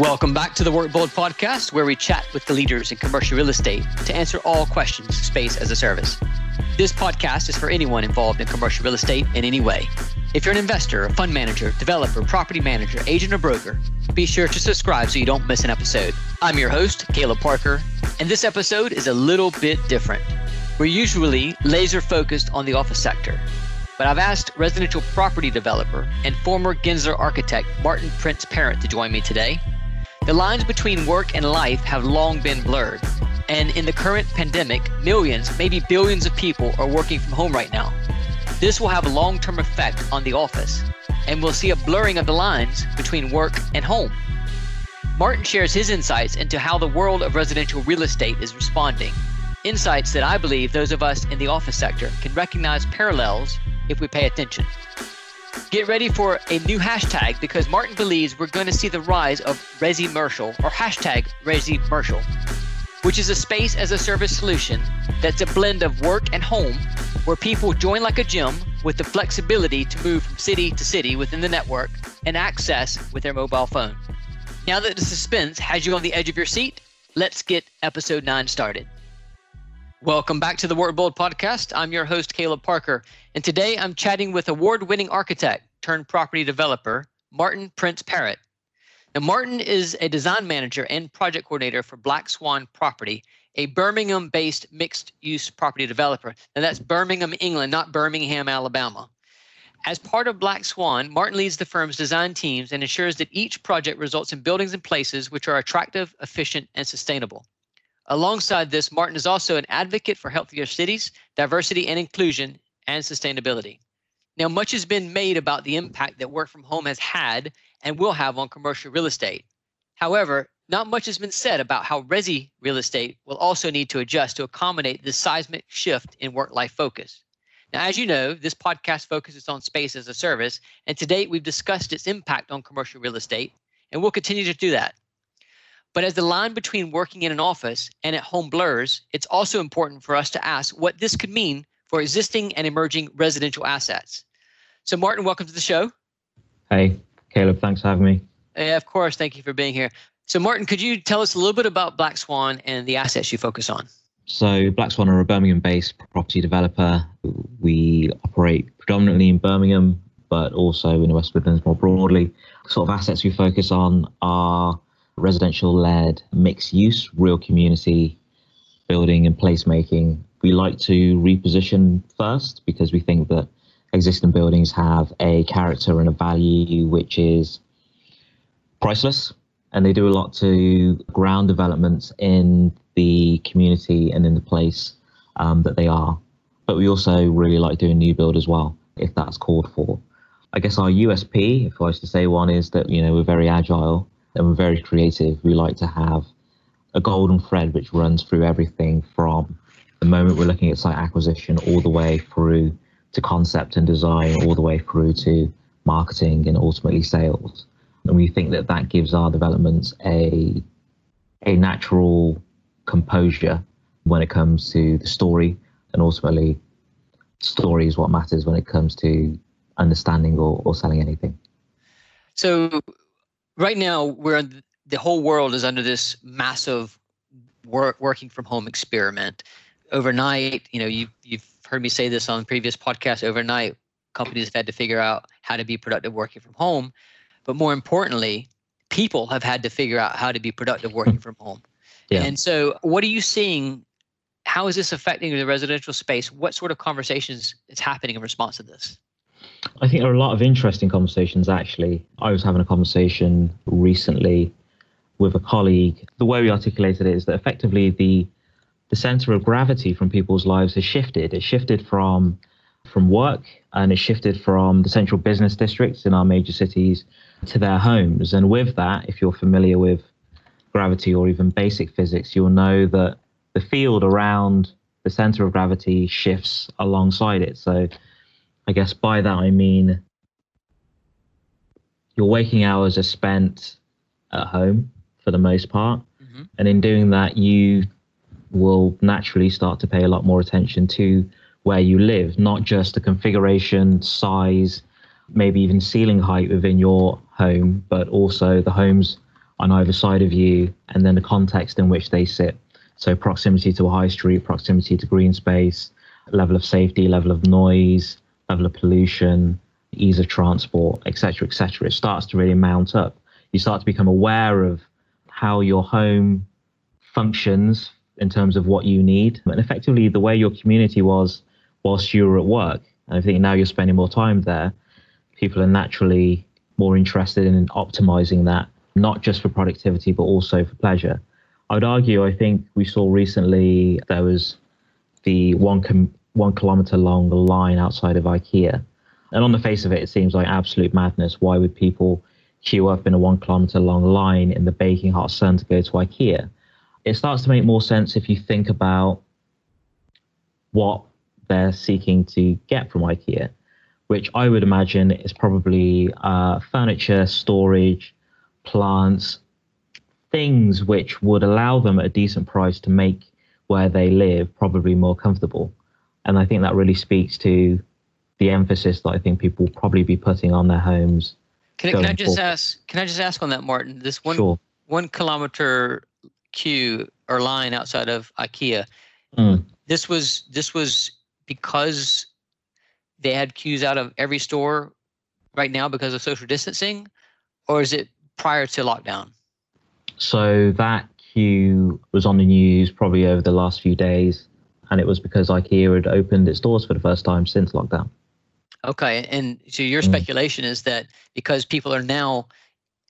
Welcome back to the Work Bold podcast, where we chat with the leaders in commercial real estate to answer all questions space as a service. This podcast is for anyone involved in commercial real estate in any way. If you're an investor, a fund manager, developer, property manager, agent, or broker, be sure to subscribe so you don't miss an episode. I'm your host, Caleb Parker, and this episode is a little bit different. We're usually laser focused on the office sector, but I've asked residential property developer and former Gensler architect Martin Prince Parrott to join me today the lines between work and life have long been blurred. And in the current pandemic, millions, maybe billions of people are working from home right now. This will have a long term effect on the office, and we'll see a blurring of the lines between work and home. Martin shares his insights into how the world of residential real estate is responding. Insights that I believe those of us in the office sector can recognize parallels if we pay attention. Get ready for a new hashtag because Martin believes we're going to see the rise of Resi Resimercial or hashtag Resimercial, which is a space as a service solution that's a blend of work and home where people join like a gym with the flexibility to move from city to city within the network and access with their mobile phone. Now that the suspense has you on the edge of your seat, let's get episode 9 started. Welcome back to the Work Bold podcast. I'm your host, Caleb Parker, and today I'm chatting with award winning architect turned property developer, Martin Prince Parrott. Now, Martin is a design manager and project coordinator for Black Swan Property, a Birmingham based mixed use property developer. And that's Birmingham, England, not Birmingham, Alabama. As part of Black Swan, Martin leads the firm's design teams and ensures that each project results in buildings and places which are attractive, efficient, and sustainable. Alongside this, Martin is also an advocate for healthier cities, diversity and inclusion, and sustainability. Now, much has been made about the impact that work from home has had and will have on commercial real estate. However, not much has been said about how resi real estate will also need to adjust to accommodate this seismic shift in work life focus. Now, as you know, this podcast focuses on space as a service, and to date, we've discussed its impact on commercial real estate, and we'll continue to do that. But as the line between working in an office and at home blurs, it's also important for us to ask what this could mean for existing and emerging residential assets. So, Martin, welcome to the show. Hey, Caleb, thanks for having me. Yeah, of course. Thank you for being here. So, Martin, could you tell us a little bit about Black Swan and the assets you focus on? So, Black Swan are a Birmingham based property developer. We operate predominantly in Birmingham, but also in the West Midlands more broadly. Sort of assets we focus on are residential led mixed use, real community building and placemaking. We like to reposition first because we think that existing buildings have a character and a value which is priceless. And they do a lot to ground developments in the community and in the place um, that they are. But we also really like doing new build as well, if that's called for. I guess our USP, if I was to say one, is that you know we're very agile and we're very creative. We like to have a golden thread which runs through everything from the moment we're looking at site acquisition all the way through to concept and design, all the way through to marketing and ultimately sales. And we think that that gives our developments a a natural composure when it comes to the story, and ultimately, story is what matters when it comes to understanding or, or selling anything. So right now we're the whole world is under this massive work, working from home experiment. Overnight, you know, you, you've heard me say this on previous podcasts. Overnight, companies have had to figure out how to be productive working from home, but more importantly, people have had to figure out how to be productive working from home. Yeah. And so, what are you seeing? How is this affecting the residential space? What sort of conversations is happening in response to this? I think there are a lot of interesting conversations actually. I was having a conversation recently with a colleague. The way we articulated it is that effectively the the center of gravity from people's lives has shifted. It shifted from from work and it shifted from the central business districts in our major cities to their homes. And with that, if you're familiar with gravity or even basic physics, you'll know that the field around the center of gravity shifts alongside it. So I guess by that I mean your waking hours are spent at home for the most part. Mm-hmm. And in doing that, you will naturally start to pay a lot more attention to where you live, not just the configuration, size, maybe even ceiling height within your home, but also the homes on either side of you, and then the context in which they sit. So proximity to a high street, proximity to green space, level of safety, level of noise, level of pollution, ease of transport, etc., etc. It starts to really mount up. You start to become aware of how your home functions in terms of what you need, and effectively the way your community was whilst you were at work. And I think now you're spending more time there. People are naturally more interested in optimizing that, not just for productivity, but also for pleasure. I would argue, I think we saw recently there was the one com- one kilometer long line outside of IKEA, and on the face of it, it seems like absolute madness. Why would people queue up in a one kilometer long line in the baking hot sun to go to IKEA? It starts to make more sense if you think about what they're seeking to get from IKEA, which I would imagine is probably uh, furniture, storage, plants, things which would allow them at a decent price to make where they live probably more comfortable. And I think that really speaks to the emphasis that I think people will probably be putting on their homes. Can, can I just forward. ask? Can I just ask on that, Martin? This one sure. one kilometer queue or line outside of IKEA. Mm. This was this was because they had queues out of every store right now because of social distancing, or is it prior to lockdown? So that queue was on the news probably over the last few days, and it was because IKEA had opened its doors for the first time since lockdown. Okay, and so your mm. speculation is that because people are now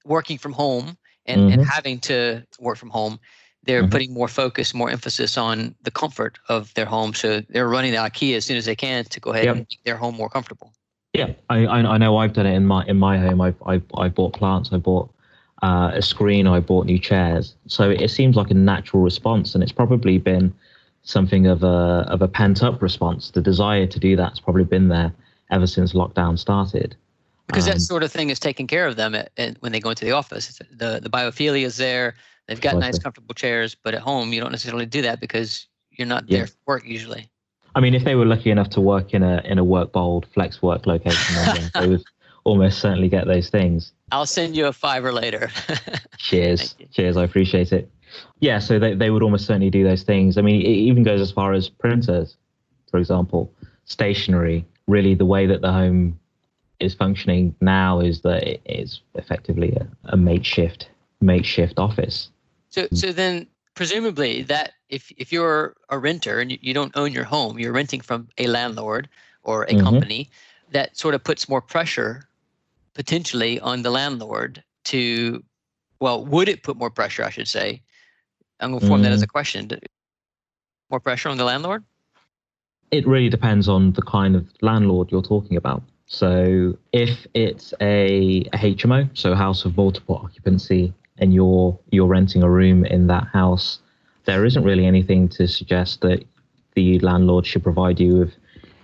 working from home and, mm-hmm. and having to work from home, they're mm-hmm. putting more focus, more emphasis on the comfort of their home. So they're running the IKEA as soon as they can to go ahead yep. and make their home more comfortable. Yeah, I, I know I've done it in my in my home. I've I I bought plants. I bought uh, a screen. I bought new chairs. So it seems like a natural response, and it's probably been something of a of a pent up response. The desire to do that's probably been there ever since lockdown started. Because um, that sort of thing is taken care of them at, at, when they go into the office. the The biophilia is there. They've got nice, comfortable chairs, but at home you don't necessarily do that because you're not yeah. there for work usually. I mean, if they were lucky enough to work in a in a work bold flex work location, they would almost certainly get those things. I'll send you a fiver later. Cheers. Cheers. I appreciate it. Yeah, so they, they would almost certainly do those things. I mean, it even goes as far as printers, for example, stationery. Really, the way that the home is functioning now is that it is effectively a, a makeshift makeshift office. So, so then presumably that if if you're a renter and you, you don't own your home, you're renting from a landlord or a mm-hmm. company, that sort of puts more pressure potentially on the landlord to, well, would it put more pressure, I should say? I'm going to form mm. that as a mm. question. More pressure on the landlord? It really depends on the kind of landlord you're talking about. So if it's a, a HMO, so a house of multiple occupancy, and you're you're renting a room in that house, there isn't really anything to suggest that the landlord should provide you with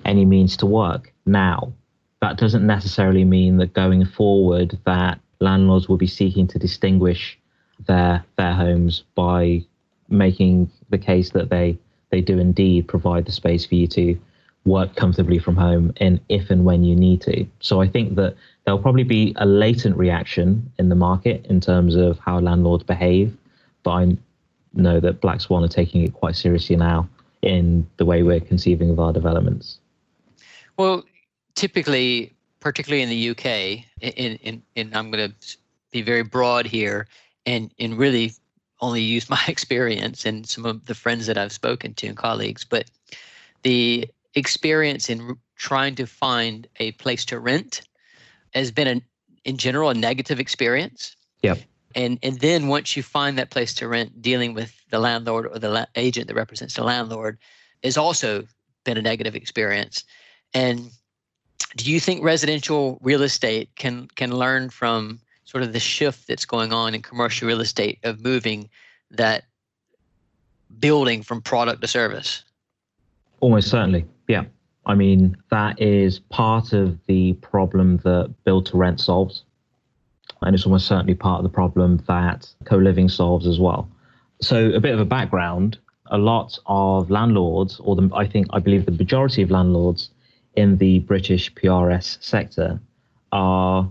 any means to work now that doesn't necessarily mean that going forward that landlords will be seeking to distinguish their their homes by making the case that they they do indeed provide the space for you to work comfortably from home in if and when you need to. So I think that there'll probably be a latent reaction in the market in terms of how landlords behave, but I know that Black Swan are taking it quite seriously now in the way we're conceiving of our developments. Well, typically, particularly in the UK, in, in, in I'm going to be very broad here and, and really only use my experience and some of the friends that I've spoken to and colleagues, but the experience in trying to find a place to rent has been an, in general a negative experience. Yep. And and then once you find that place to rent, dealing with the landlord or the la- agent that represents the landlord has also been a negative experience. And do you think residential real estate can can learn from sort of the shift that's going on in commercial real estate of moving that building from product to service? Almost certainly, yeah. I mean, that is part of the problem that build to rent solves. And it's almost certainly part of the problem that co living solves as well. So, a bit of a background a lot of landlords, or the, I think, I believe the majority of landlords in the British PRS sector are,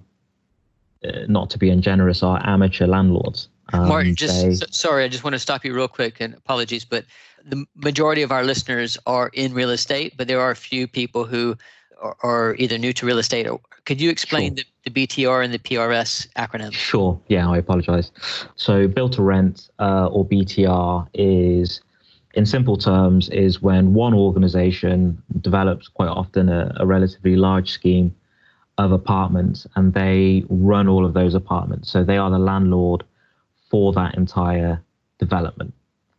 not to be ungenerous, are amateur landlords. Um, Martin, just they, so, sorry, I just want to stop you real quick and apologies, but the majority of our listeners are in real estate, but there are a few people who are, are either new to real estate. Or, could you explain sure. the, the BTR and the PRS acronym? Sure. Yeah, I apologize. So, build to rent uh, or BTR is, in simple terms, is when one organization develops quite often a, a relatively large scheme of apartments and they run all of those apartments. So, they are the landlord for that entire development.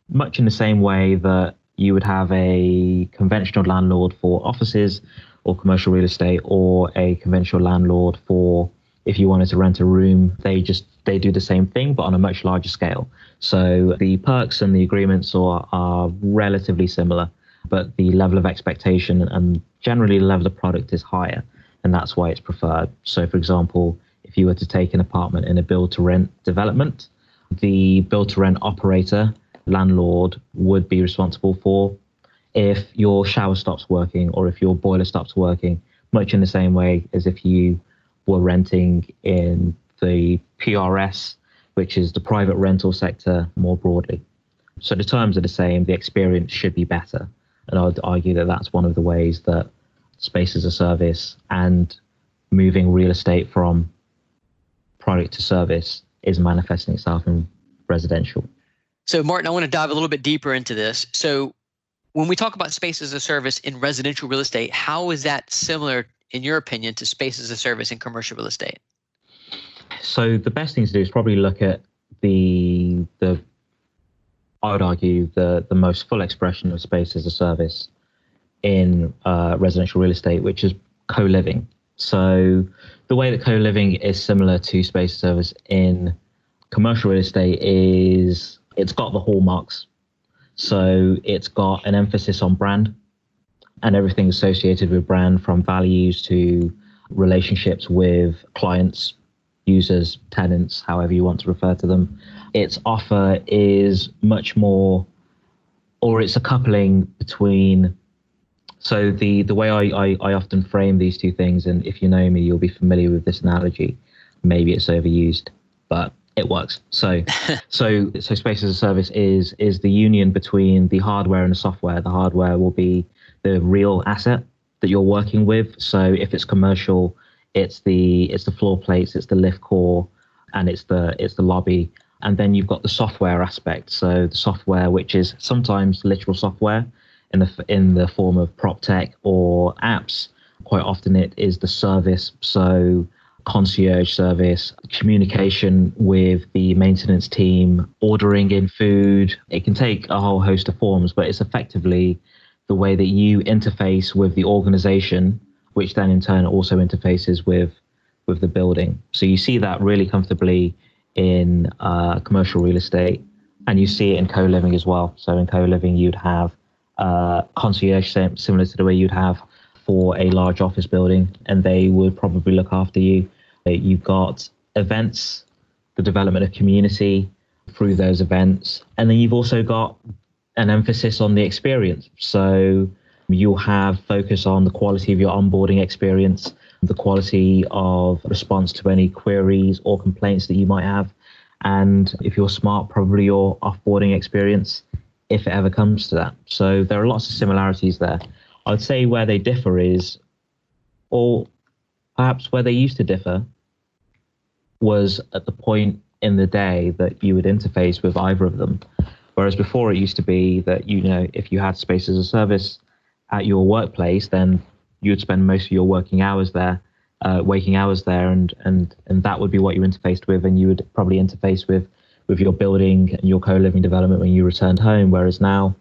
Much in the same way that you would have a conventional landlord for offices or commercial real estate or a conventional landlord for if you wanted to rent a room they just they do the same thing but on a much larger scale so the perks and the agreements are, are relatively similar but the level of expectation and generally the level of product is higher and that's why it's preferred so for example if you were to take an apartment in a build to rent development the build to rent operator, landlord, would be responsible for if your shower stops working or if your boiler stops working, much in the same way as if you were renting in the PRS, which is the private rental sector more broadly. So the terms are the same, the experience should be better. And I would argue that that's one of the ways that space as a service and moving real estate from product to service is manifesting itself in residential. So, Martin, I want to dive a little bit deeper into this. So, when we talk about space as a service in residential real estate, how is that similar, in your opinion, to space as a service in commercial real estate? So, the best thing to do is probably look at the the I would argue the the most full expression of space as a service in uh, residential real estate, which is co-living. So the way that co-living is similar to space service in commercial real estate is it's got the hallmarks. So it's got an emphasis on brand and everything associated with brand from values to relationships with clients, users, tenants, however you want to refer to them. Its offer is much more, or it's a coupling between so the the way I, I, I often frame these two things, and if you know me, you'll be familiar with this analogy. Maybe it's overused, but it works. So so so space as a service is is the union between the hardware and the software. The hardware will be the real asset that you're working with. So if it's commercial, it's the it's the floor plates, it's the lift core, and it's the it's the lobby. And then you've got the software aspect. So the software, which is sometimes literal software, in the in the form of prop tech or apps. Quite often, it is the service. So concierge service, communication with the maintenance team, ordering in food. It can take a whole host of forms, but it's effectively the way that you interface with the organization, which then in turn also interfaces with with the building. So you see that really comfortably in uh, commercial real estate, and you see it in co-living as well. So in co-living, you'd have uh, concierge similar to the way you'd have for a large office building, and they would probably look after you. Uh, you've got events, the development of community through those events, and then you've also got an emphasis on the experience. So you'll have focus on the quality of your onboarding experience, the quality of response to any queries or complaints that you might have, and if you're smart, probably your offboarding experience if it ever comes to that. So there are lots of similarities there. I'd say where they differ is, or perhaps where they used to differ, was at the point in the day that you would interface with either of them. Whereas before it used to be that, you know, if you had space as a service at your workplace, then you would spend most of your working hours there, uh, waking hours there, and, and, and that would be what you interfaced with, and you would probably interface with with your building and your co-living development when you returned home. Whereas now,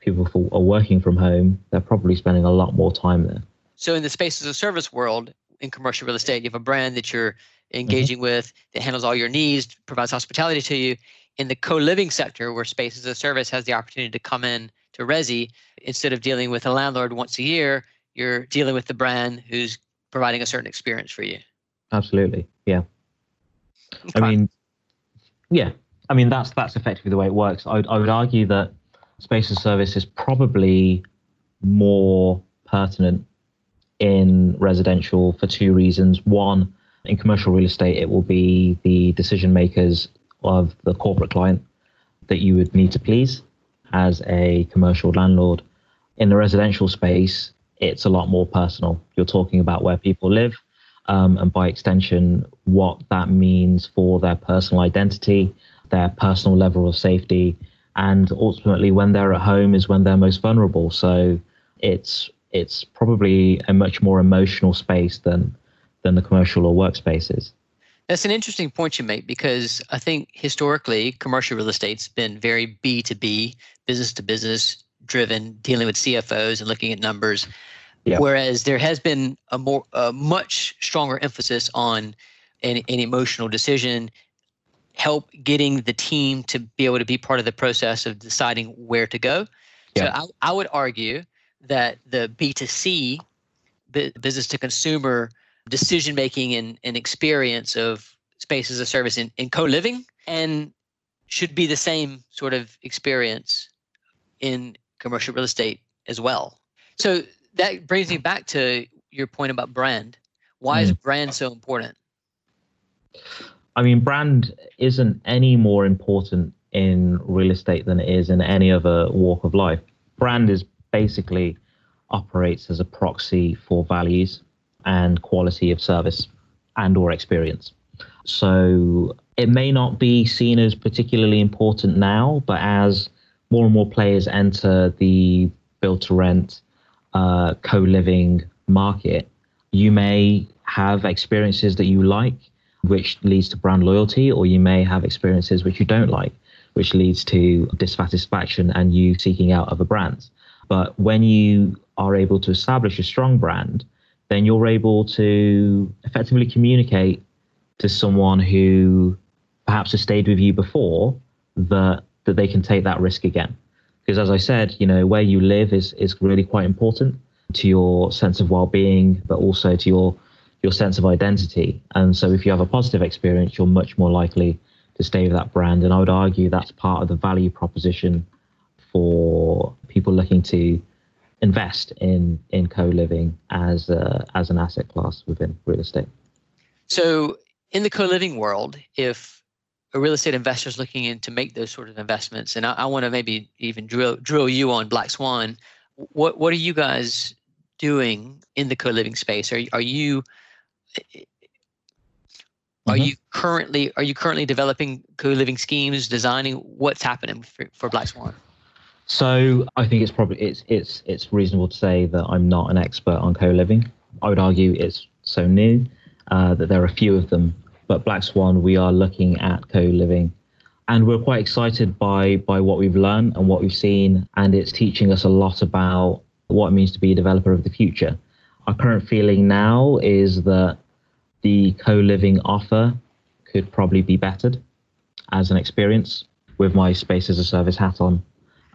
people are working from home, they're probably spending a lot more time there. So in the space as a service world, in commercial real estate, you have a brand that you're engaging mm-hmm. with that handles all your needs, provides hospitality to you. In the co-living sector, where space as a service has the opportunity to come in to Resi, instead of dealing with a landlord once a year, you're dealing with the brand who's providing a certain experience for you. Absolutely, yeah. Okay. I mean, yeah, I mean, that's that's effectively the way it works. I, I would argue that space as service is probably more pertinent in residential for two reasons. One, in commercial real estate, it will be the decision makers of the corporate client that you would need to please as a commercial landlord. In the residential space, it's a lot more personal. You're talking about where people live, um, and by extension, what that means for their personal identity, their personal level of safety, and ultimately, when they're at home is when they're most vulnerable. So it's it's probably a much more emotional space than than the commercial or workspaces. That's an interesting point you make because I think historically commercial real estate's been very B2B, business to business driven, dealing with CFOs and looking at numbers. Yeah. Whereas there has been a more a much stronger emphasis on an, an emotional decision, help getting the team to be able to be part of the process of deciding where to go. Yeah. So I, I would argue that the B2C, business to consumer decision making and, and experience of space as a service in, in co living and should be the same sort of experience in commercial real estate as well. So that brings me back to your point about brand. Why mm. is brand so important? I mean, brand isn't any more important in real estate than it is in any other walk of life. Brand is basically operates as a proxy for values and quality of service and or experience. So it may not be seen as particularly important now, but as more and more players enter the build to rent, uh, co living market, you may have experiences that you like, which leads to brand loyalty, or you may have experiences which you don't like, which leads to dissatisfaction and you seeking out other brands. But when you are able to establish a strong brand, then you're able to effectively communicate to someone who perhaps has stayed with you before that that they can take that risk again. Because as I said, you know, where you live is is really quite important to your sense of well-being, but also to your your sense of identity. And so if you have a positive experience, you're much more likely to stay with that brand. And I would argue that's part of the value proposition for people looking to invest in in co-living as a, as an asset class within real estate. So in the co-living world, if a real estate investor is looking in to make those sort of investments, and I, I want to maybe even drill drill you on Black Swan. What what are you guys doing in the co-living space? Are are you are mm-hmm. you currently are you currently developing co-living schemes, designing what's happening for, for Black Swan? So I think it's probably it's it's it's reasonable to say that I'm not an expert on co-living. I would argue it's so new uh, that there are a few of them. But Black Swan, we are looking at co-living, and we're quite excited by by what we've learned and what we've seen, and it's teaching us a lot about what it means to be a developer of the future. Our current feeling now is that the co-living offer could probably be bettered as an experience with my space as a service hat on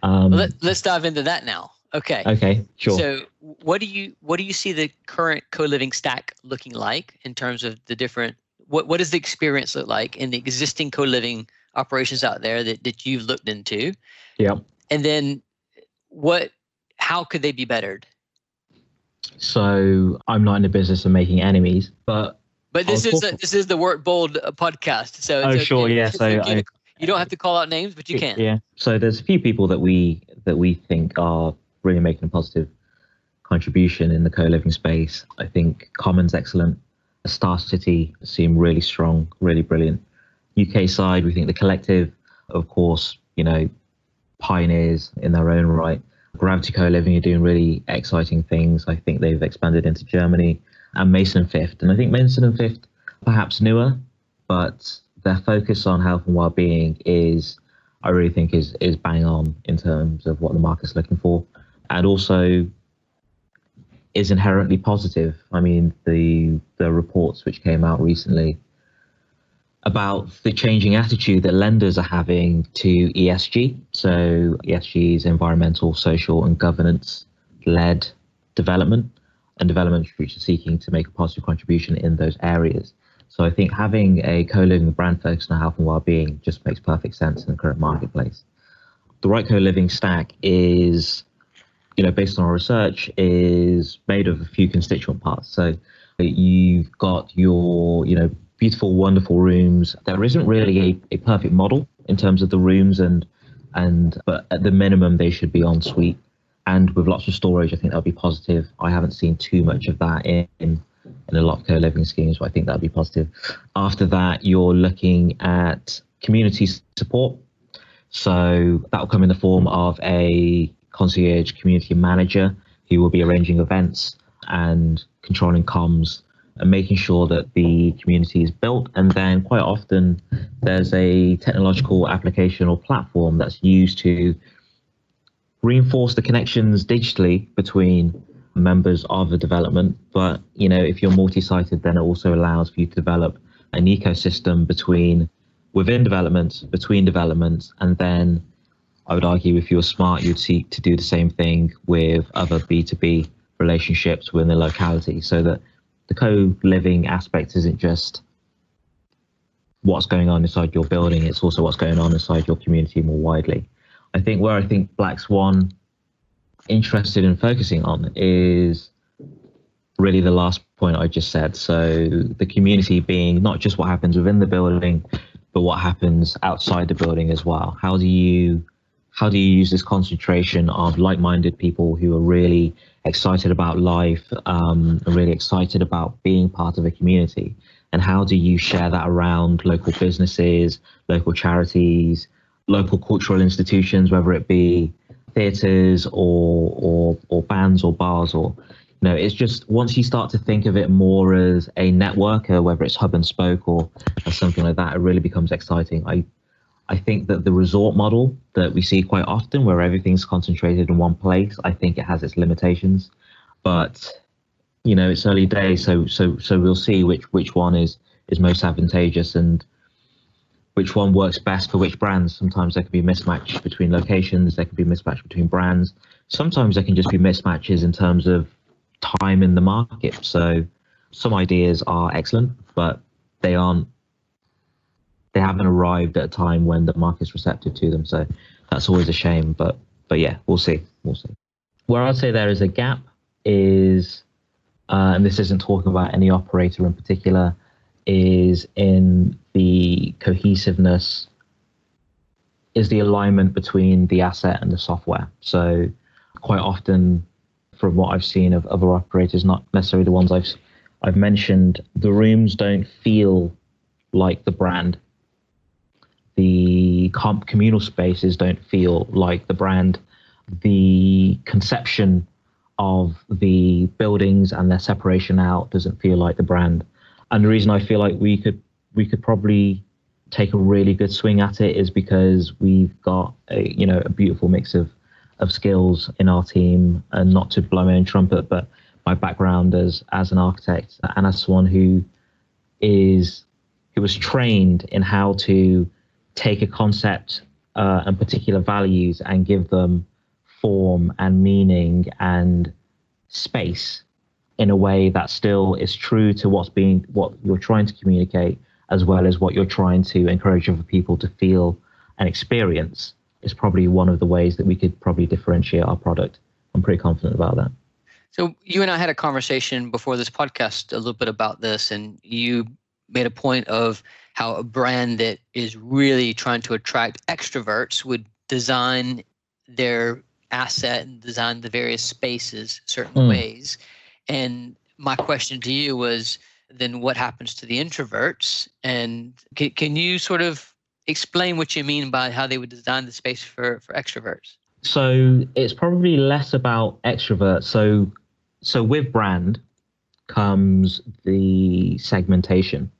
um, Let, us dive into that now. Okay. Okay. Sure. So, what do you what do you see the current co-living stack looking like in terms of the different? What what does the experience look like in the existing co-living operations out there that that you've looked into? Yeah. And then, what? How could they be bettered? So, I'm not in the business of making enemies, but but this oh, is a, this is the Work Bold uh, podcast. So oh, sure, yeah. So I, you don't have to call out names, but you can. Yeah. So there's a few people that we that we think are really making a positive contribution in the co-living space. I think Common's excellent. Starcity seem really strong, really brilliant. UK side, we think the collective, of course, you know, pioneers in their own right. Gravity Co-living are doing really exciting things. I think they've expanded into Germany and Mason Fifth. And I think Mason and Fifth perhaps newer, but their focus on health and well-being is, I really think, is is bang on in terms of what the market's looking for, and also is inherently positive. I mean, the the reports which came out recently about the changing attitude that lenders are having to ESG. So ESG is environmental, social, and governance led development, and development which is seeking to make a positive contribution in those areas. So I think having a co-living brand focused on health and well-being just makes perfect sense in the current marketplace. The right co-living stack is, you know, based on our research, is made of a few constituent parts. So you've got your, you know, beautiful, wonderful rooms. There isn't really a, a perfect model in terms of the rooms and and but at the minimum they should be en suite and with lots of storage. I think that'll be positive. I haven't seen too much of that in in a lot of co-living schemes, but I think that'll be positive. After that, you're looking at community support. So that will come in the form of a concierge community manager who will be arranging events and controlling comms and making sure that the community is built. And then quite often there's a technological application or platform that's used to reinforce the connections digitally between members of a development. But you know, if you're multi-sited, then it also allows for you to develop an ecosystem between within developments, between developments, and then I would argue if you're smart, you'd seek to do the same thing with other B2B relationships within the locality so that the co-living aspect isn't just what's going on inside your building, it's also what's going on inside your community more widely. I think where I think Black Swan interested in focusing on is really the last point I just said. So the community being not just what happens within the building, but what happens outside the building as well. How do you how do you use this concentration of like-minded people who are really excited about life, um, really excited about being part of a community, and how do you share that around local businesses, local charities, local cultural institutions, whether it be theatres or or or bands or bars or you know it's just once you start to think of it more as a networker whether it's hub and spoke or, or something like that it really becomes exciting. I i think that the resort model that we see quite often where everything's concentrated in one place i think it has its limitations. But you know it's early days so so so we'll see which which one is is most advantageous. And which one works best for which brands. Sometimes there can be mismatch between locations, there can be mismatch between brands. Sometimes there can just be mismatches in terms of time in the market. So some ideas are excellent, but they aren't they haven't arrived at a time when the market's receptive to them. So that's always a shame. But but yeah, we'll see. We'll see. Where I'd say there is a gap is, uh, and this isn't talking about any operator in particular, is in the cohesiveness is the alignment between the asset and the software. So quite often from what I've seen of other operators, not necessarily the ones I've I've mentioned, the rooms don't feel like the brand. The comp communal spaces don't feel like the brand. The conception of the buildings and their separation out doesn't feel like the brand. And the reason I feel like we could we could probably take a really good swing at it is because we've got a you know a beautiful mix of of skills in our team. And not to blow my own trumpet but my background as as an architect and as someone who is who was trained in how to take a concept uh, and particular values and give them form and meaning and space in a way that still is true to what's being what you're trying to communicate as well as what you're trying to encourage other people to feel and experience is probably one of the ways that we could probably differentiate our product. I'm pretty confident about that. So you and I had a conversation before this podcast a little bit about this, and you made a point of how a brand that is really trying to attract extroverts would design their asset and design the various spaces certain mm. ways and my question to you was then what happens to the introverts? And can, can you sort of explain what you mean by how they would design the space for, for extroverts? So it's probably less about extroverts. So so with brand comes the segmentation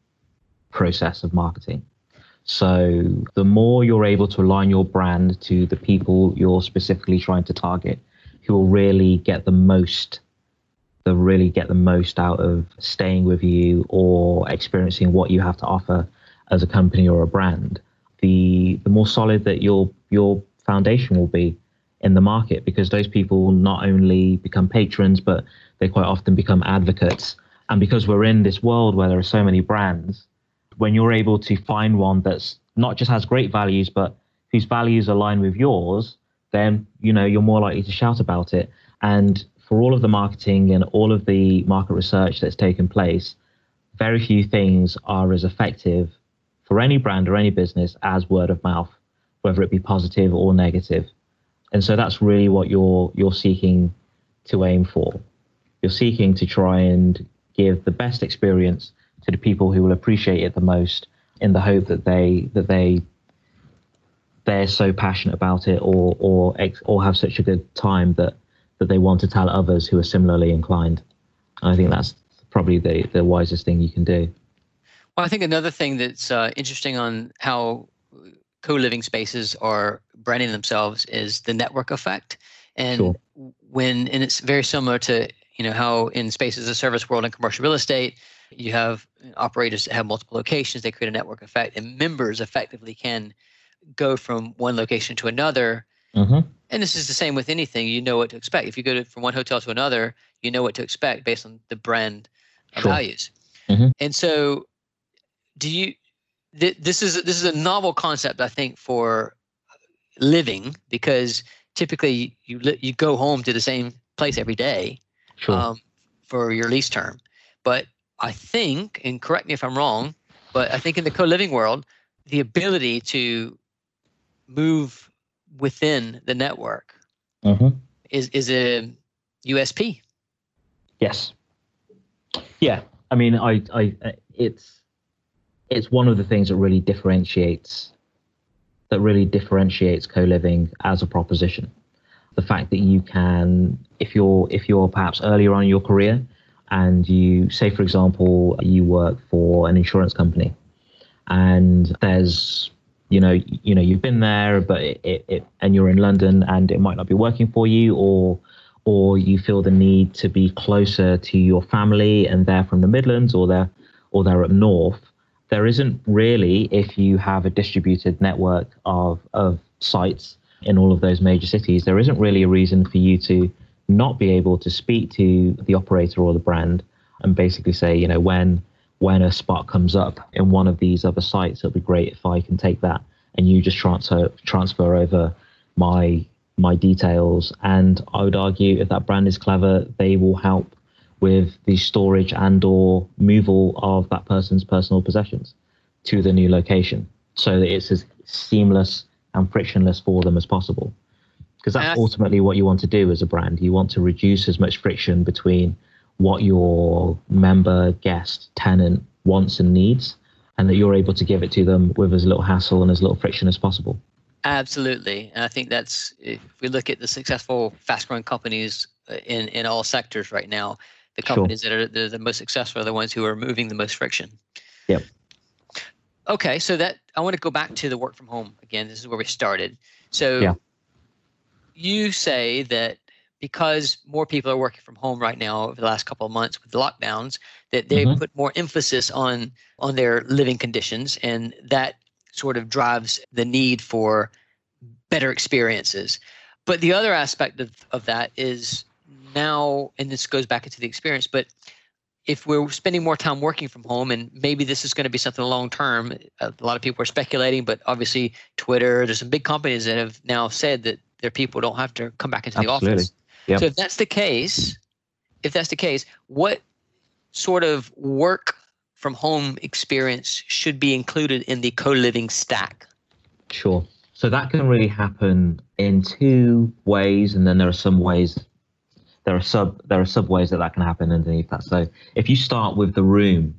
process of marketing. So the more you're able to align your brand to the people you're specifically trying to target, who will really get the most to really get the most out of staying with you or experiencing what you have to offer as a company or a brand, the the more solid that your your foundation will be in the market because those people not only become patrons but they quite often become advocates. And because we're in this world where there are so many brands, when you're able to find one that's not just has great values but whose values align with yours, then you know you're more likely to shout about it. And for all of the marketing and all of the market research that's taken place, very few things are as effective for any brand or any business as word of mouth, whether it be positive or negative. And so that's really what you're you're seeking to aim for. You're seeking to try and give the best experience to the people who will appreciate it the most in the hope that they that they they're so passionate about it or or or have such a good time that that they want to tell others who are similarly inclined. And I think that's probably the the wisest thing you can do. Well, I think another thing that's uh, interesting on how co-living spaces are branding themselves is the network effect, and sure. when and it's very similar to you know how in spaces a service world and commercial real estate you have operators that have multiple locations they create a network effect and members effectively can go from one location to another mm-hmm. and this is the same with anything you know what to expect if you go to, from one hotel to another you know what to expect based on the brand sure. values mm-hmm. and so do you th- this is this is a novel concept i think for living because typically you li- you go home to the same place every day sure. um, for your lease term but I think, and correct me if I'm wrong, but I think in the co-living world, the ability to move within the network mm-hmm. is is a USP. Yes. Yeah, I mean, I, I, it's, it's one of the things that really differentiates, that really differentiates co-living as a proposition. The fact that you can, if you're, if you're perhaps earlier on in your career, and you say, for example, you work for an insurance company, and there's you know you know you've been there, but it, it, it and you're in London, and it might not be working for you, or or you feel the need to be closer to your family, and they're from the Midlands, or they're or they're up north. There isn't really, if you have a distributed network of of sites in all of those major cities, there isn't really a reason for you to not be able to speak to the operator or the brand and basically say, you know, when when a spot comes up in one of these other sites, it'll be great if I can take that and you just transfer transfer over my my details. And I would argue if that brand is clever, they will help with the storage and or removal of that person's personal possessions to the new location so that it's as seamless and frictionless for them as possible because that's ultimately what you want to do as a brand. You want to reduce as much friction between what your member, guest, tenant wants and needs, and that you're able to give it to them with as little hassle and as little friction as possible. Absolutely, and I think that's if we look at the successful, fast-growing companies uh, in in all sectors right now, the companies sure. that are the most successful are the ones who are removing the most friction. Yep. Okay, so that I want to go back to the work from home again. This is where we started. So yeah you say that because more people are working from home right now over the last couple of months with the lockdowns that they mm-hmm. put more emphasis on on their living conditions and that sort of drives the need for better experiences but the other aspect of, of that is now and this goes back into the experience but if we're spending more time working from home and maybe this is going to be something long term a lot of people are speculating but obviously twitter there's some big companies that have now said that their people don't have to come back into Absolutely. the office. Yep. So if that's the case, if that's the case, what sort of work from home experience should be included in the co-living stack? Sure. So that can really happen in two ways, and then there are some ways. There are sub there are sub ways that that can happen underneath that. So if you start with the room,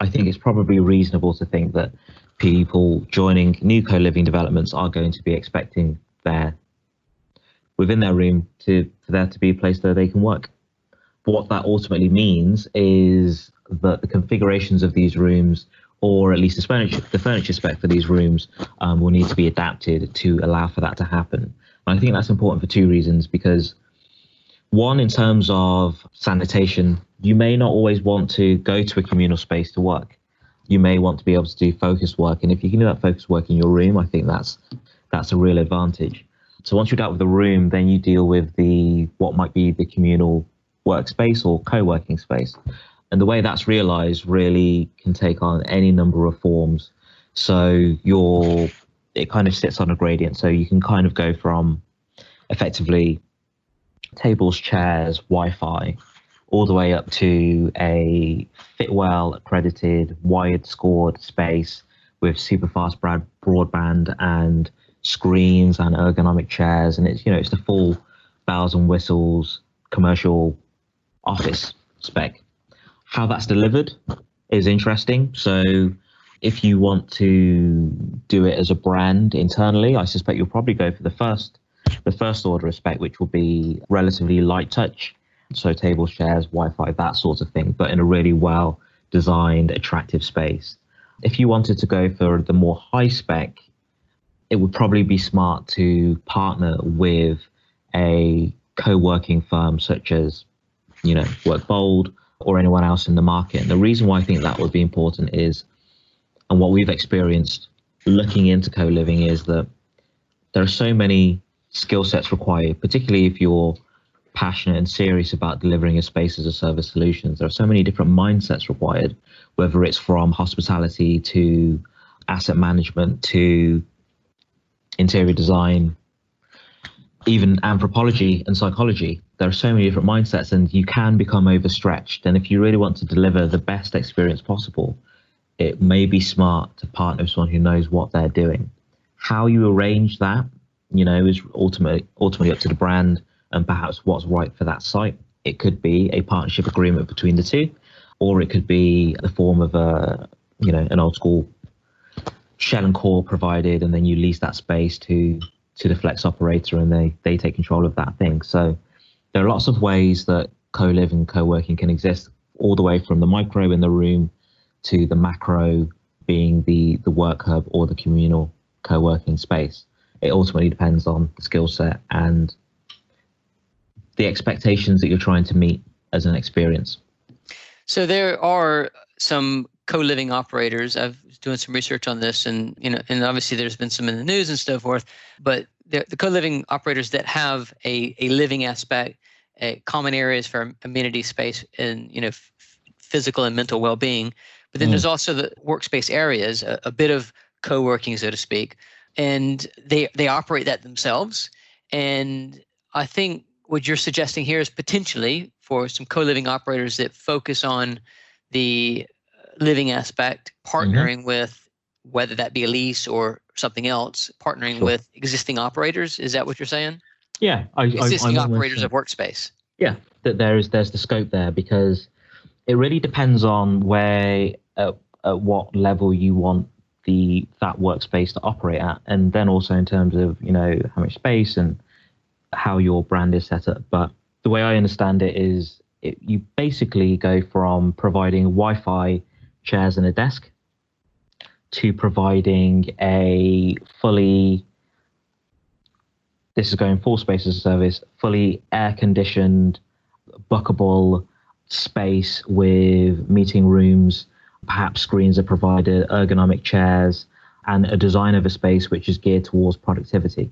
I think it's probably reasonable to think that people joining new co-living developments are going to be expecting their within their room to for there to be a place where they can work. But what that ultimately means is that the configurations of these rooms, or at least the furniture, the furniture spec for these rooms, um, will need to be adapted to allow for that to happen. And I think that's important for two reasons. Because one, in terms of sanitation, you may not always want to go to a communal space to work. You may want to be able to do focused work, and if you can do that focused work in your room, I think that's that's a real advantage. So once you're dealt with the room, then you deal with the what might be the communal workspace or co-working space. And the way that's realized really can take on any number of forms. So you're it kind of sits on a gradient. So you can kind of go from effectively tables, chairs, Wi-Fi, all the way up to a Fitwel accredited, wired scored space with super fast broadband and screens and ergonomic chairs, and it's you know it's the full bells and whistles commercial office spec. How that's delivered is interesting. So if you want to do it as a brand internally, I suspect you'll probably go for the first the first order of spec, which will be relatively light touch, so tables, chairs, Wi-Fi, that sort of thing, but in a really well designed, attractive space. If you wanted to go for the more high spec, it would probably be smart to partner with a co-working firm such as, you know, WorkBold or anyone else in the market. And the reason why I think that would be important is, and what we've experienced looking into co-living is that there are so many skill sets required, particularly if you're passionate and serious about delivering a space as a service solutions. There are so many different mindsets required, whether it's from hospitality to asset management to interior design, even anthropology and psychology. There are so many different mindsets, and you can become overstretched. And if you really want to deliver the best experience possible, it may be smart to partner with someone who knows what they're doing. How you arrange that, you know, is ultimately ultimately up to the brand and perhaps what's right for that site. It could be a partnership agreement between the two, or it could be the form of a, you know, an old school shell and core provided, and then you lease that space to to the flex operator, and they they take control of that thing. So there are lots of ways that co-living and co-working can exist, all the way from the micro in the room to the macro being the the work hub or the communal co-working space. It ultimately depends on the skill set and the expectations that you're trying to meet as an experience. So there are some co-living operators. I've doing some research on this, and you know, and obviously there's been some in the news and so forth. But the, the co-living operators that have a, a living aspect, a common areas for amenity space, and you know, f- physical and mental well-being. But then mm. there's also the workspace areas, a, a bit of co-working, so to speak, and they they operate that themselves. And I think what you're suggesting here is potentially for some co-living operators that focus on the living aspect, partnering mm-hmm. with whether that be a lease or something else, partnering sure. with existing operators. Is that what you're saying? Yeah, I, existing I, operators of workspace. Yeah, that there is there's the scope there because it really depends on where at, at what level you want the that workspace to operate at, and then also in terms of you know how much space and how your brand is set up. But the way I understand it is it, you basically go from providing Wi Fi chairs and a desk to providing a fully this is going full space as a service, fully air conditioned, bookable space with meeting rooms, perhaps screens are provided, ergonomic chairs, and a design of a space which is geared towards productivity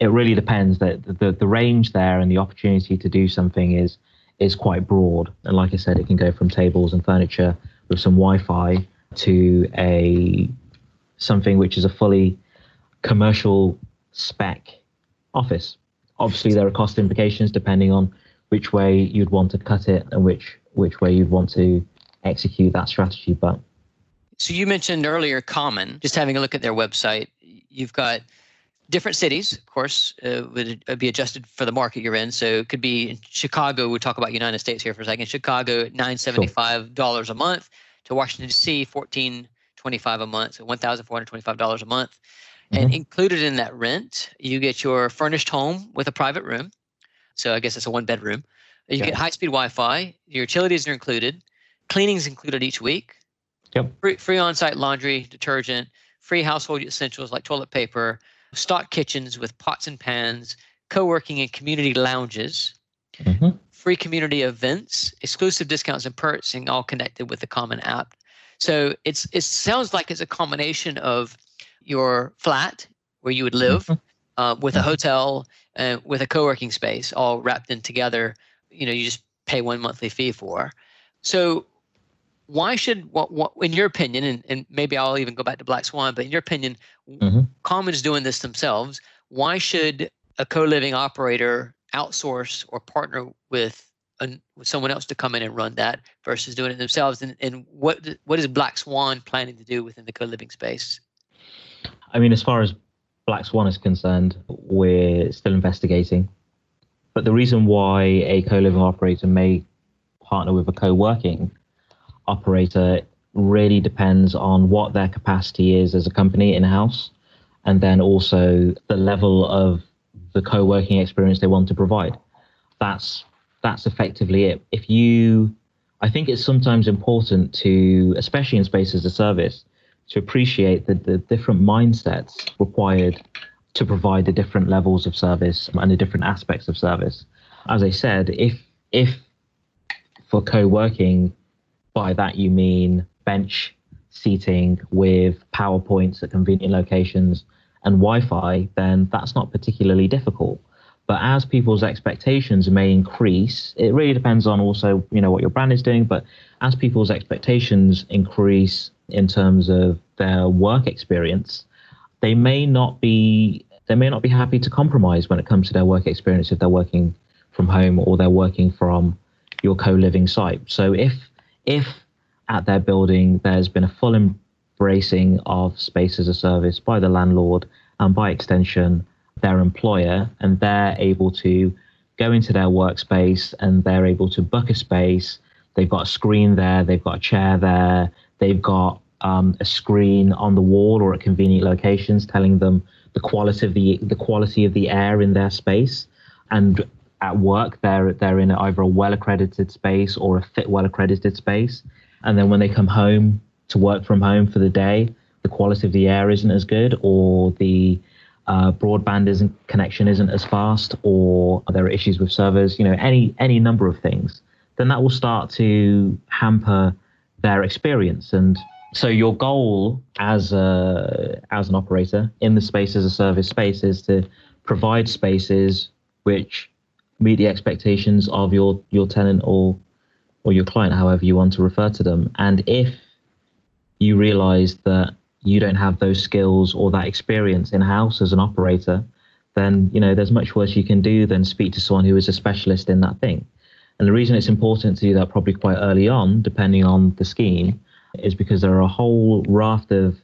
it really depends that the, the range there and the opportunity to do something is is quite broad. And like I said, it can go from tables and furniture with some Wi-Fi to a something which is a fully commercial spec office. Obviously, there are cost implications depending on which way you'd want to cut it and which which way you'd want to execute that strategy. But so you mentioned earlier, Common. Just having a look at their website, you've got different cities, of course, uh, would uh, be adjusted for the market you're in. So it could be in Chicago. We'll talk about United States here for a second. Chicago, nine seventy five dollars a month. To Washington D.C., fourteen twenty five a month. So one thousand four hundred twenty five dollars a month. Mm-hmm. And included in that rent, you get your furnished home with a private room. So I guess it's a one bedroom. You get high speed Wi Fi. Your utilities are included. Cleaning's included each week. Yep. Free, free on site laundry, detergent, free household essentials like toilet paper, stock kitchens with pots and pans, co-working and community lounges, mm-hmm. free community events, exclusive discounts and perks, and all connected with the common app. So it's it sounds like it's a combination of your flat where you would live mm-hmm. uh, with a hotel and with a co-working space all wrapped in together. You know, you just pay one monthly fee for. So why should what, what in your opinion and, and maybe i'll even go back to black swan but in your opinion mm-hmm. commons doing this themselves why should a co-living operator outsource or partner with an, someone else to come in and run that versus doing it themselves? And, and what what is Black Swan planning to do within the co-living space? I mean, as far as Black Swan is concerned, we're still investigating. But the reason why a co-living operator may partner with a co-working operator really depends on what their capacity is as a company in-house and then also the level of the co-working experience they want to provide. That's that's effectively it. If you i think it's sometimes important to especially in space as a service to appreciate the, the different mindsets required to provide the different levels of service and the different aspects of service. As i said if if for co-working by that you mean bench seating with PowerPoints at convenient locations and Wi Fi, then that's not particularly difficult. But as people's expectations may increase, it really depends on also, you know, what your brand is doing. But as people's expectations increase in terms of their work experience, they may not be they may not be happy to compromise when it comes to their work experience if they're working from home or they're working from your co-living site. So if if at their building there's been a full embracing of space as a service by the landlord and by extension their employer, and they're able to go into their workspace and they're able to book a space. They've got a screen there, they've got a chair there, they've got um, a screen on the wall or at convenient locations telling them the quality of the the quality of the air in their space and at work they're they're in either a well accredited space or a fit well accredited space. And then when they come home to work from home for the day the quality of the air isn't as good or the uh, broadband isn't connection isn't as fast or there are issues with servers you know any any number of things then that will start to hamper their experience. And so your goal as a as an operator in the space as a service space is to provide spaces which meet the expectations of your your tenant or or your client, however you want to refer to them. And if you realize that you don't have those skills or that experience in house as an operator, then you know there's much worse you can do than speak to someone who is a specialist in that thing. And the reason it's important to do that probably quite early on, depending on the scheme, is because there are a whole raft of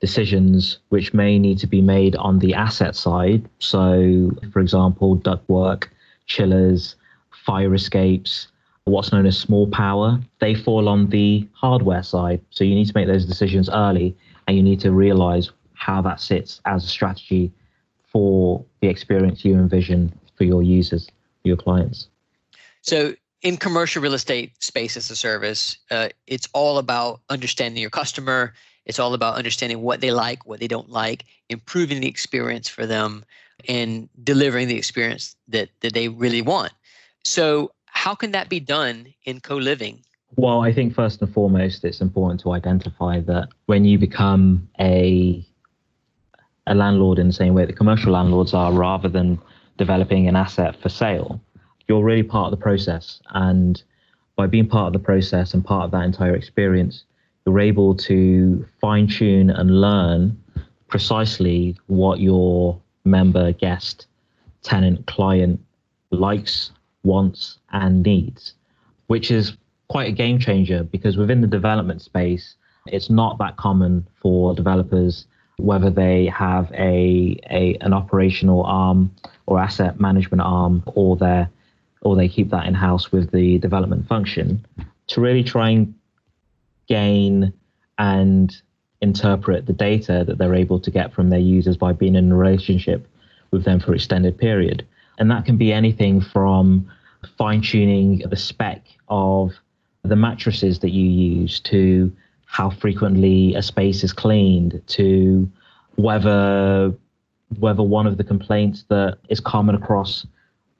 decisions which may need to be made on the asset side. So, for example, ductwork, chillers, fire escapes, what's known as small power, they fall on the hardware side. So you need to make those decisions early and you need to realize how that sits as a strategy for the experience you envision for your users, your clients. So in commercial real estate space as a service, uh, it's all about understanding your customer. It's all about understanding what they like, what they don't like, improving the experience for them, and delivering the experience that, that they really want. So how can that be done in co-living? Well, I think first and foremost, it's important to identify that when you become a a landlord in the same way that commercial landlords are, rather than developing an asset for sale, you're really part of the process. And by being part of the process and part of that entire experience, you're able to fine tune and learn precisely what your member, guest, tenant, client likes wants, and needs, which is quite a game changer because within the development space, it's not that common for developers, whether they have a, a an operational arm or asset management arm, or they or they keep that in house with the development function, to really try and gain and interpret the data that they're able to get from their users by being in a relationship with them for extended period. And that can be anything from fine tuning the spec of the mattresses that you use to how frequently a space is cleaned to whether whether one of the complaints that is common across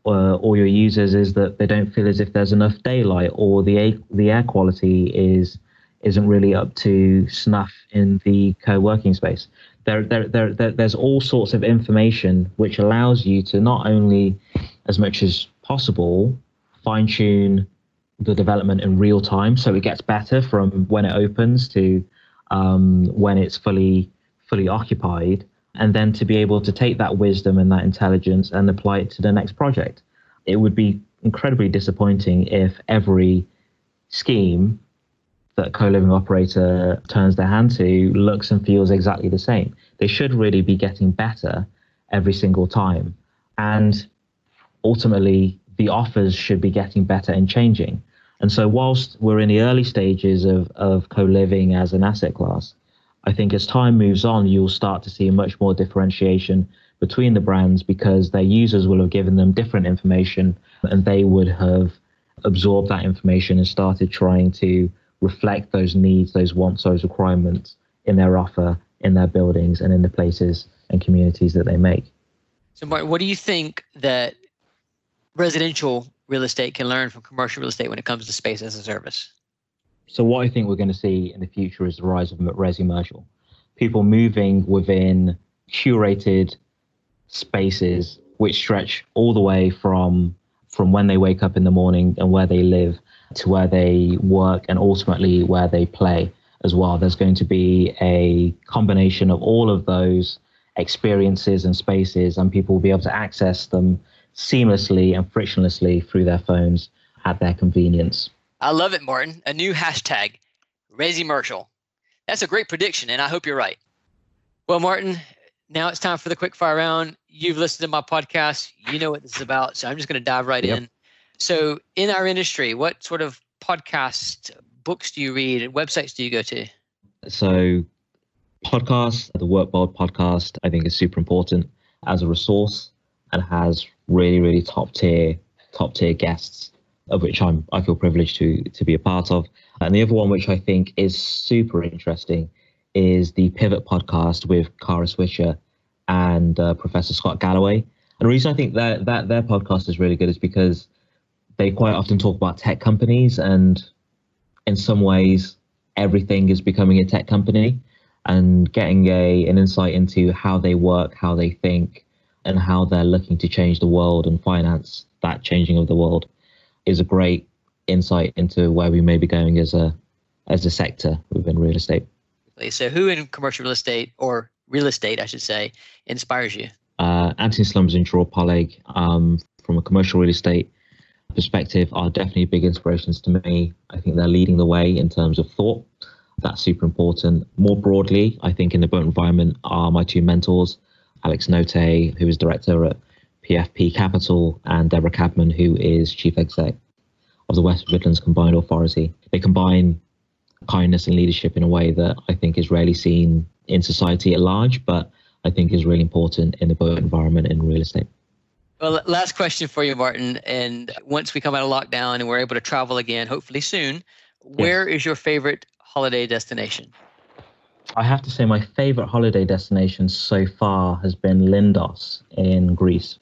uh, all your users is that they don't feel as if there's enough daylight or the air, the air quality is isn't really up to snuff in the co-working space there, there, there, there, there's all sorts of information which allows you to not only, as much as possible, fine tune the development in real time so it gets better from when it opens to um, when it's fully fully occupied, and then to be able to take that wisdom and that intelligence and apply it to the next project. It would be incredibly disappointing if every scheme that co-living operator turns their hand to looks and feels exactly the same. They should really be getting better every single time. And ultimately, the offers should be getting better and changing. And so, whilst we're in the early stages of, of co living as an asset class, I think as time moves on, you'll start to see much more differentiation between the brands because their users will have given them different information and they would have absorbed that information and started trying to reflect those needs, those wants, those requirements in their offer, in their buildings, and in the places and communities that they make. So, Martin, what do you think that residential real estate can learn from commercial real estate when it comes to space as a service? So, what I think we're going to see in the future is the rise of resi-commercial. People moving within curated spaces which stretch all the way from from when they wake up in the morning and where they live to where they work and ultimately where they play as well. There's going to be a combination of all of those experiences and spaces, and people will be able to access them seamlessly and frictionlessly through their phones at their convenience. I love it, Martin. A new hashtag, Resi-mercial. That's a great prediction, and I hope you're right. Well, Martin, now it's time for the quick fire round. You've listened to my podcast. You know what this is about. So I'm just going to dive right yep. in. So, in our industry, what sort of podcast books do you read and websites do you go to? So, podcasts, the Workbold podcast, I think is super important as a resource and has really, really top tier, top tier guests, of which I'm I feel privileged to to be a part of. And the other one, which I think is super interesting, is the Pivot podcast with Kara Swisher and uh, Professor Scott Galloway. And the reason I think that that their podcast is really good is because they quite often talk about tech companies, and in some ways, everything is becoming a tech company. And getting a an insight into how they work, how they think, and how they're looking to change the world and finance that changing of the world is a great insight into where we may be going as a as a sector within real estate. So, who in commercial real estate or real estate, I should say, inspires you? Uh, Antony Slumbers and Dror Poleg um, from a commercial real estate perspective are definitely big inspirations to me. I think they're leading the way in terms of thought. That's super important. More broadly, I think in the built environment are my two mentors, Alex Notay, who is director at PFP Capital, and Deborah Cadman, who is chief exec of the West Midlands Combined Authority. They combine kindness and leadership in a way that I think is rarely seen in society at large, but I think is really important in the built environment in real estate. Well, last question for you, Martin. And once we come out of lockdown and we're able to travel again, hopefully soon, where yes. is your favorite holiday destination? I have to say, my favorite holiday destination so far has been Lindos in Greece.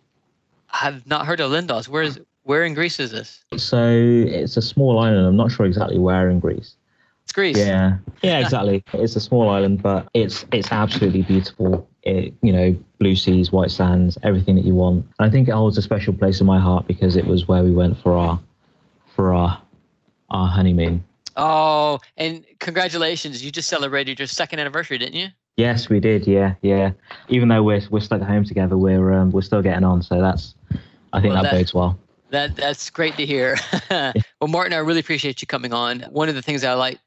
I've not heard of Lindos. Where is where in Greece is this? So it's a small island. I'm not sure exactly where in Greece. It's Greece. Yeah, yeah, exactly. it's a small island, but it's it's absolutely beautiful. It, you know, blue seas, white sands, everything that you want. And I think it holds a special place in my heart because it was where we went for our for our our honeymoon. Oh, and congratulations! You just celebrated your second anniversary, didn't you? Yes, we did. Yeah, yeah. Even though we're we're stuck at home together, we're um, we're still getting on. So that's I think well, that, that bodes well. That that's great to hear. well, Martin, I really appreciate you coming on. One of the things I like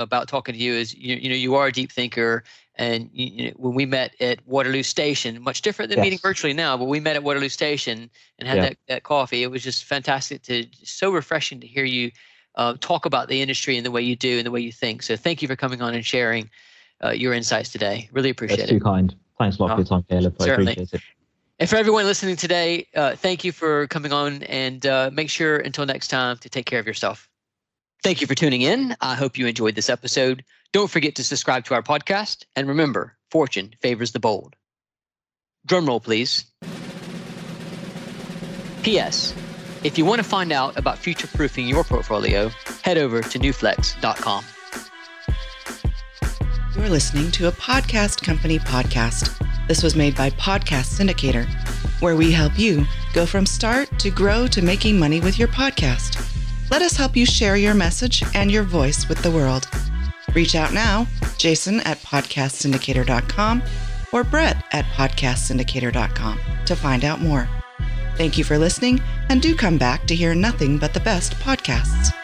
about talking to you is you, you know you are a deep thinker and you, you know, when we met at Waterloo Station, much different than yes. meeting virtually now, but we met at Waterloo Station and had yeah. that, that coffee. It was just fantastic to so refreshing to hear you uh, talk about the industry and the way you do and the way you think. So thank you for coming on and sharing uh, your insights today. Really appreciate That's it. Too kind. Thanks a lot oh, for your time, Caleb. I certainly. appreciate it. And for everyone listening today, uh, thank you for coming on and uh, make sure until next time to take care of yourself. Thank you for tuning in. I hope you enjoyed this episode. Don't forget to subscribe to our podcast. And remember, fortune favors the bold. Drum roll, please. P.S. If you want to find out about future proofing your portfolio, head over to newflex.com. You're listening to a podcast company podcast. This was made by Podcast Syndicator, where we help you go from start to grow to making money with your podcast. Let us help you share your message and your voice with the world. Reach out now, Jason at podcastsyndicator.com or Brett at podcastsyndicator.com to find out more. Thank you for listening, and do come back to hear nothing but the best podcasts.